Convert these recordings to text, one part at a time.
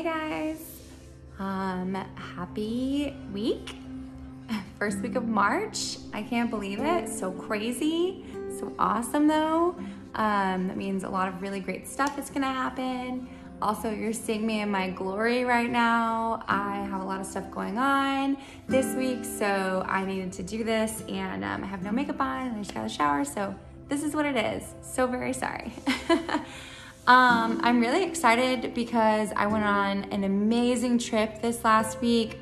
Hey guys, um, happy week. First week of March. I can't believe it. So crazy, so awesome though. Um, that means a lot of really great stuff is gonna happen. Also, you're seeing me in my glory right now. I have a lot of stuff going on this week, so I needed to do this, and um, I have no makeup on, and I just got a shower, so this is what it is. So very sorry. um, I'm really excited because I went on an amazing trip this last week.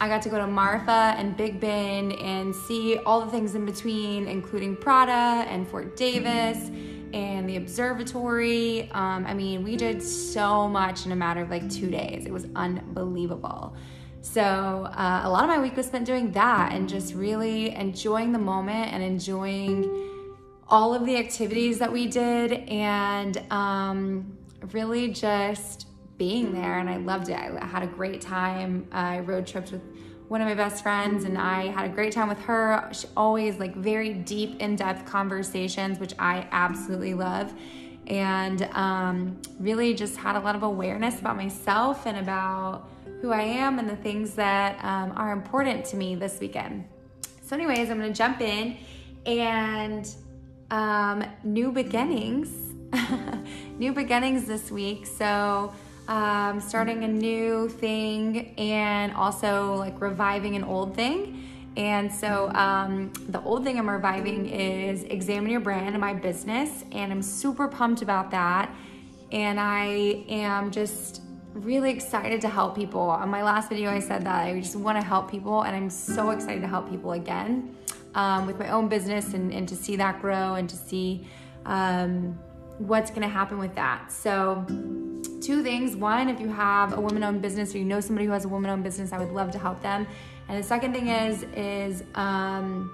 I got to go to Marfa and Big Bend and see all the things in between, including Prada and Fort Davis and the observatory. Um, I mean, we did so much in a matter of like two days. It was unbelievable. So, uh, a lot of my week was spent doing that and just really enjoying the moment and enjoying all of the activities that we did and um, really just being there. And I loved it. I had a great time. I road tripped with one of my best friends and I had a great time with her. She always like very deep, in-depth conversations, which I absolutely love. And um, really just had a lot of awareness about myself and about who I am and the things that um, are important to me this weekend. So, anyways, I'm gonna jump in and um, new beginnings. new beginnings this week. So, um, starting a new thing and also like reviving an old thing. And so um, the old thing I'm reviving is Examine Your Brand and my business. And I'm super pumped about that. And I am just really excited to help people. On my last video, I said that I just want to help people, and I'm so excited to help people again um, with my own business and, and, to see that grow and to see um, what's going to happen with that. So, two things. One, if you have a woman owned business or you know somebody who has a woman owned business, I would love to help them. And the second thing is, is um,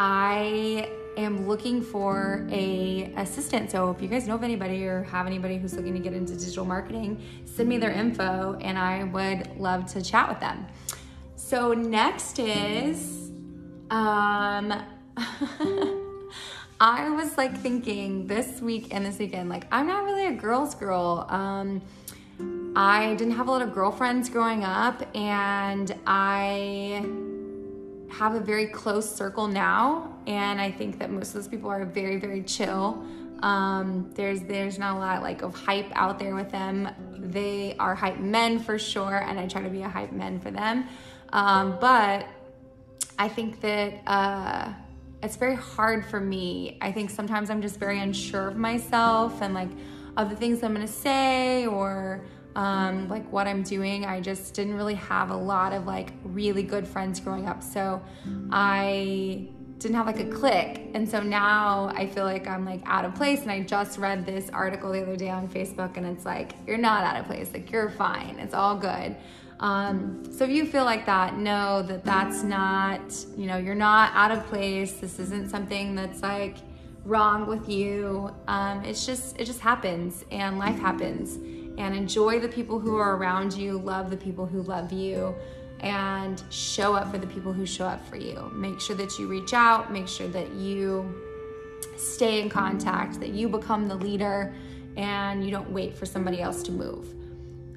I am looking for a assistant. So if you guys know of anybody or have anybody who's looking to get into digital marketing, send me their info and I would love to chat with them. So next is um I was like thinking this week and this weekend, like I'm not really a girl's girl. Um I didn't have a lot of girlfriends growing up and I have a very close circle now, and I think that most of those people are very, very chill. Um, there's there's not a lot like of hype out there with them. They are hype men for sure, and I try to be a hype man for them. Um, but I think that uh, it's very hard for me. I think sometimes I'm just very unsure of myself and like of the things I'm gonna say or um, like what I'm doing. I just didn't really have a lot of like really good friends growing up. So I didn't have like a clique. And so now I feel like I'm like out of place. And I just read this article the other day on Facebook and it's like, you're not out of place. Like you're fine. It's all good. Um, so if you feel like that, know that that's not, you know, you're not out of place. This isn't something that's like wrong with you. Um, it's just, it just happens and life happens and enjoy the people who are around you, love the people who love you, and show up for the people who show up for you. Make sure that you reach out, make sure that you stay in contact, that you become the leader, and you don't wait for somebody else to move.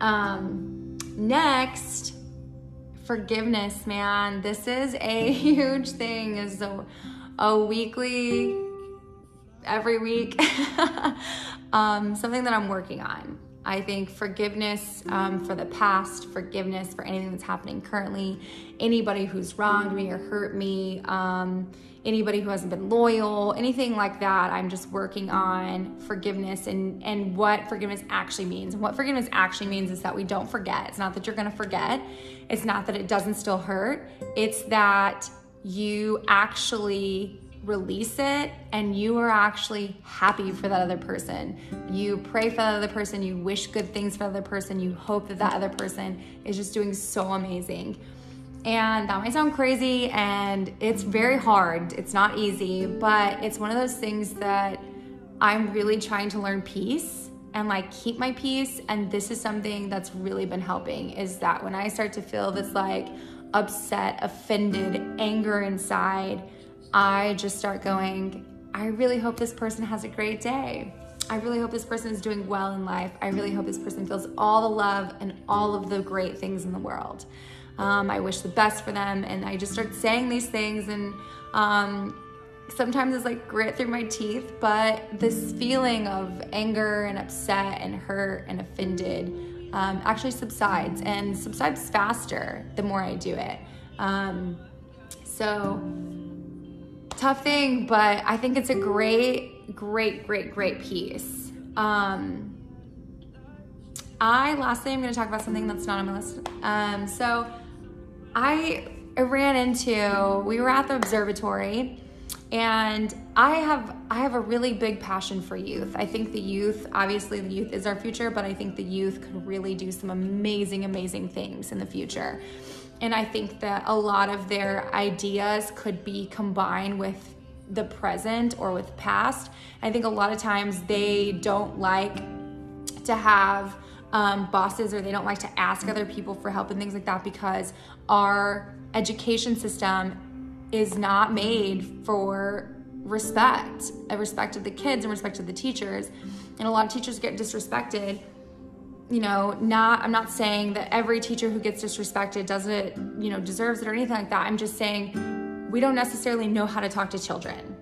Um, next, forgiveness, man. This is a huge thing. Is a, a weekly, every week, um, something that I'm working on. I think forgiveness um, for the past, forgiveness for anything that's happening currently, anybody who's wronged me or hurt me, um, anybody who hasn't been loyal, anything like that. I'm just working on forgiveness and and what forgiveness actually means. And what forgiveness actually means is that we don't forget. It's not that you're going to forget. It's not that it doesn't still hurt. It's that you actually release it and you are actually happy for that other person. You pray for that other person, you wish good things for the other person, you hope that that other person is just doing so amazing. And that might sound crazy and it's very hard. It's not easy, but it's one of those things that I'm really trying to learn peace and like keep my peace and this is something that's really been helping is that when I start to feel this like upset, offended, anger inside, I just start going, I really hope this person has a great day. I really hope this person is doing well in life. I really hope this person feels all the love and all of the great things in the world. Um, I wish the best for them. And I just start saying these things and um, sometimes it's like grit through my teeth, but this feeling of anger and upset and hurt and offended um, actually subsides and subsides faster the more I do it. Um, so, tough thing, but I think it's a great, great, great, great piece. Um, I lastly, I'm going to talk about something that's not on my list. Um, so, I, ran into, we were at the observatory and I have I have a really big passion for youth. I think the youth, obviously the youth is our future, but I think the youth could really do some amazing amazing things in the future. And I think that a lot of their ideas could be combined with the present or with past. I think a lot of times they don't like to have um, bosses or they don't like to ask other people for help and things like that because our education system is not made for respect, a respect of the kids and respect of the teachers. And a lot of teachers get disrespected. You know, not I'm not saying that every teacher who gets disrespected doesn't, you know, deserves it or anything like that. I'm just saying we don't necessarily know how to talk to children.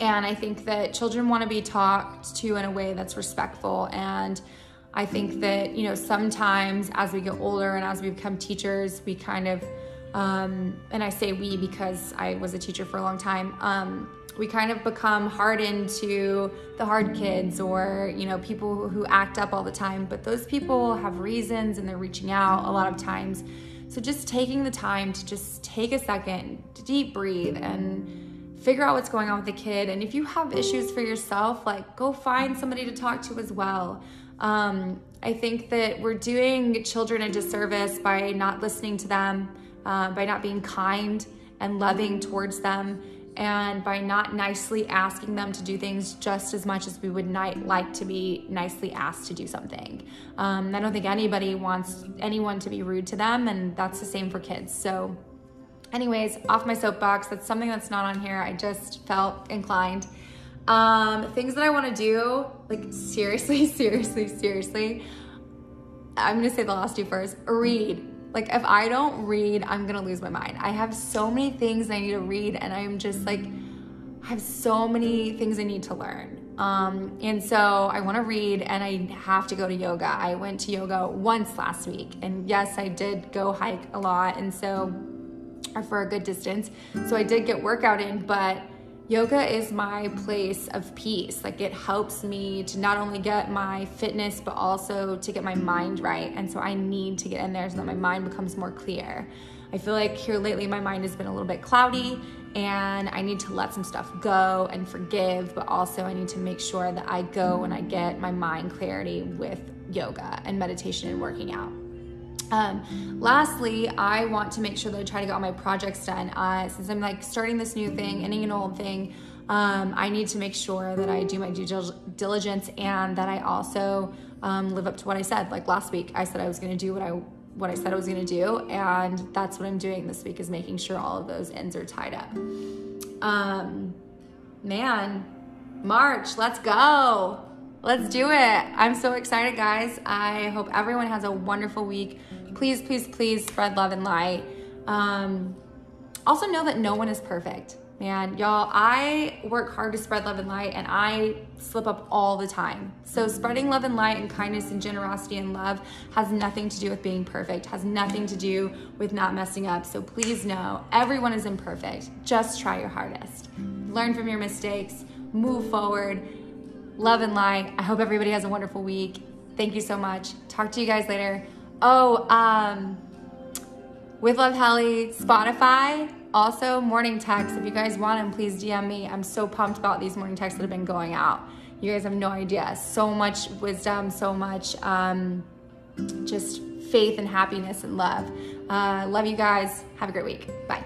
And I think that children want to be talked to in a way that's respectful and I think that, you know, sometimes as we get older and as we become teachers, we kind of um, and I say we because I was a teacher for a long time, um, we kind of become hardened to the hard kids or, you know, people who act up all the time. But those people have reasons and they're reaching out a lot of times. So just taking the time to just take a second, to deep breathe and figure out what's going on with the kid. And if you have issues for yourself, like go find somebody to talk to as well. Um, I think that we're doing children a disservice by not listening to them uh, by not being kind and loving towards them, and by not nicely asking them to do things just as much as we would ni- like to be nicely asked to do something. Um, I don't think anybody wants anyone to be rude to them, and that's the same for kids. So, anyways, off my soapbox, that's something that's not on here. I just felt inclined. Um, things that I want to do, like seriously, seriously, seriously. I'm gonna say the last two first. Read like if I don't read, I'm gonna lose my mind. I have so many things I need to read, and I'm just like, I have so many things I need to learn. Um, and so I want to read, and I have to go to yoga. I went to yoga once last week, and yes, I did go hike a lot, and so or for a good distance. So I did get workout in, but yoga is my place of peace. Like it helps me to not only get my fitness, but also to get my mind right. And so I need to get in there so that my mind becomes more clear. I feel like here lately my mind has been a little bit cloudy and I need to let some stuff go and forgive, but also I need to make sure that I go and I get my mind clarity with yoga and meditation and working out. Um, lastly, I want to make sure that I try to get all my projects done. Uh, since I'm like starting this new thing, ending an old thing, um, I need to make sure that I do my due diligence and that I also um, live up to what I said. Like last week, I said I was going to do what I what I said I was going to do, and that's what I'm doing this week is making sure all of those ends are tied up. Um, man, March, let's go. Let's do it. I'm so excited, guys. I hope everyone has a wonderful week. Please, please, please spread love and light. Um, also, know that no one is perfect. Man, y'all, I work hard to spread love and light and I slip up all the time. So, spreading love and light and kindness and generosity and love has nothing to do with being perfect, has nothing to do with not messing up. So, please know everyone is imperfect. Just try your hardest. Learn from your mistakes, move forward, love and light. I hope everybody has a wonderful week. Thank you so much. Talk to you guys later. Oh, um, with Love Helly, Spotify, also morning texts. If you guys want them, please DM me. I'm so pumped about these morning texts that have been going out. You guys have no idea. So much wisdom, so much um, just faith and happiness and love. Uh, love you guys. Have a great week. Bye.